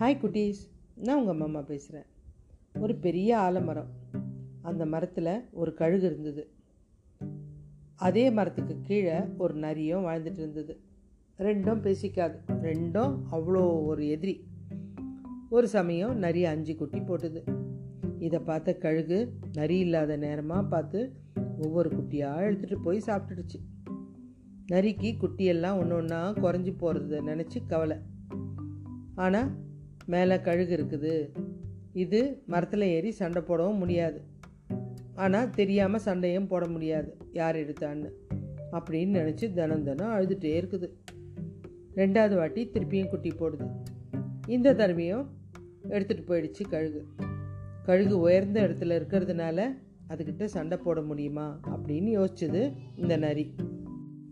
Hi குட்டீஸ். நான் உங்கள் மாமா பேசுகிறேன் ஒரு பெரிய ஆலமரம். அந்த மரத்தில் ஒரு கழுகு இருந்தது. அதே மரத்துக்கு கீழே ஒரு நரியும் வாழ்ந்துட்டு இருந்தது. ரெண்டும் பேசிக்காது. ரெண்டும் அவ்வளோ ஒரு எதிரி. ஒரு சமயம் நரி அஞ்சு குட்டி போட்டுது. இதை பார்த்த கழுகு நரி இல்லாத நேரமாக பார்த்து ஒவ்வொரு குட்டியாக எடுத்துகிட்டு போய் சாப்பிட்டுடுச்சு. நரிக்கு குட்டியெல்லாம் ஒன்று ஒன்றா குறைஞ்சி போகிறத நினச்சி கவலை. ஆனால் மேலே கழுகு இருக்குது. இது மரத்தில் ஏறி சண்டை போடவும் முடியாது. ஆனால் தெரியாமல் சண்டையும் போட முடியாது. யார் எடுத்தான்னு. அப்படின்னு நினச்சி தினம் தினம் அழுதுகிட்டே இருக்குது. ரெண்டாவது வாட்டி திருப்பியும் குட்டி போடுது. இந்த தடவையும் எடுத்துகிட்டு போயிடுச்சு கழுகு. கழுகு உயர்ந்த இடத்துல இருக்கிறதுனால அதுக்கிட்ட சண்டை போட முடியுமா? அப்படின்னு யோசிச்சது இந்த நரி.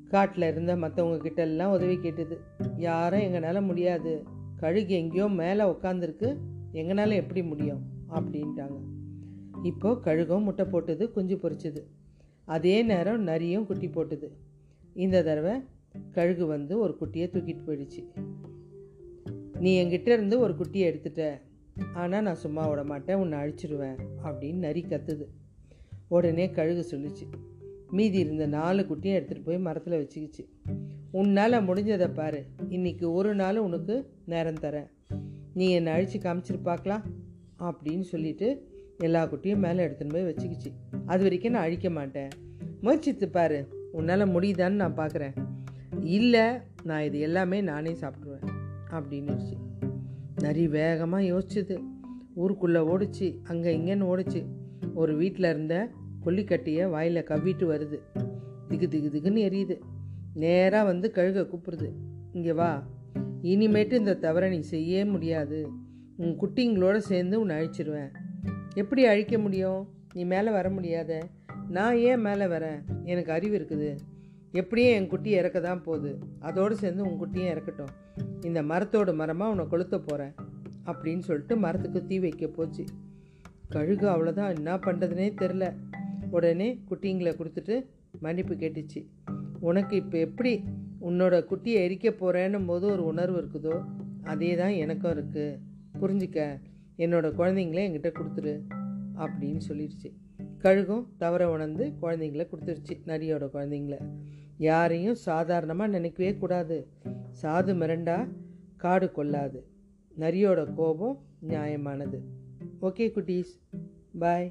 காட்டில் இருந்த மற்றவங்க கிட்ட எல்லாம் உதவி கேட்டுது. யாரும் எங்களால் முடியாது. கழுகு எங்கேயோ மேலே உட்காந்துருக்கு எங்களால் எப்படி முடியும்? அப்படின்ட்டாங்க. இப்போது கழுகும் முட்டை போட்டது குஞ்சு பொரிச்சுது. அதே நேரம் நரியும் குட்டி போட்டுது. இந்த தடவை கழுகு வந்து ஒரு குட்டியை தூக்கிட்டு போயிடுச்சு. நீ என்கிட்ட இருந்து ஒரு குட்டியை எடுத்துட்ட. ஆனால் நான் சும்மா விட மாட்டேன் உன்னை அழிச்சிடுவேன் அப்படின்னு நரி கத்துது. உடனே கழுகு சொல்லிச்சு. மீதி இருந்த நாலு குட்டியும் எடுத்துகிட்டு போய் மரத்தில் வச்சுக்கிச்சு. உன்னால் முடிஞ்சதை பாரு. இன்னைக்கு ஒரு நாள் உனக்கு நேரம் தரேன். நீ என்னை அழிச்சு காமிச்சிட்டு பார்க்கலாம் அப்படின்னு சொல்லிட்டு எல்லா குட்டியும் மேலே எடுத்துன்னு போய் வச்சுக்கிச்சு. அது வரைக்கும் நான் அழிக்க மாட்டேன். முயற்சித்து பாரு. உன்னால் முடியுதான்னு நான் பார்க்குறேன் இல்லை நான் இது எல்லாமே நானே சாப்பிட்ருவேன் அப்படின்னுச்சு. நரி வேகமாக யோசிச்சுது. ஊருக்குள்ளே ஓடிச்சு. அங்கே இங்கேன்னு ஓடிச்சு. ஒரு வீட்டில் இருந்த கொல்லிக்கட்டியை வாயில் கவ்விட்டு வருது. திகு திகு திகுன்னு எரியுது. நேராக வந்து கழுக கூப்பிடுது. இங்கே வா. இனிமேட்டு இந்த தவறை நீ செய்ய முடியாது. உன் குட்டிங்களோட சேர்ந்து உன்னை அழிச்சிருவேன். எப்படி அழிக்க முடியும்? நீ மேலே வர முடியாத. நான் ஏன் மேலே வரேன்? எனக்கு அறிவு இருக்குது. எப்படியும் என் குட்டி இறக்க தான் போகுது. அதோடு சேர்ந்து உன் குட்டியும் இறக்கட்டும். இந்த மரத்தோட மரமாக உன்னை கொளுத்த போகிறேன் அப்படின்னு சொல்லிட்டு மரத்துக்கு தீ வைக்க போச்சு. கழுகு அவ்வளோதான் என்ன பண்ணுறதுனே தெரில உடனே குட்டிங்களை கொடுத்துட்டு மன்னிப்பு கேட்டுச்சு. உனக்கு இப்போ எப்படி உன்னோட குட்டியை எரிக்க போகிறேன்னும் போது ஒரு உணர்வு இருக்குதோ அதே தான் எனக்கும் இருக்குது புரிஞ்சிக்க என்னோட குழந்தைங்கள என்கிட்ட கொடுத்துரு அப்படின்னு சொல்லிடுச்சு. கழுகும் தவற உணர்ந்து குழந்தைங்கள கொடுத்துருச்சு நரியோட குழந்தைங்கள. யாரையும் சாதாரணமாக நினைக்கவே கூடாது. சாது மிரண்டா காடு கொள்ளாது. நரியோட கோபம் நியாயமானது. ஓகே குட்டீஸ் பாய்.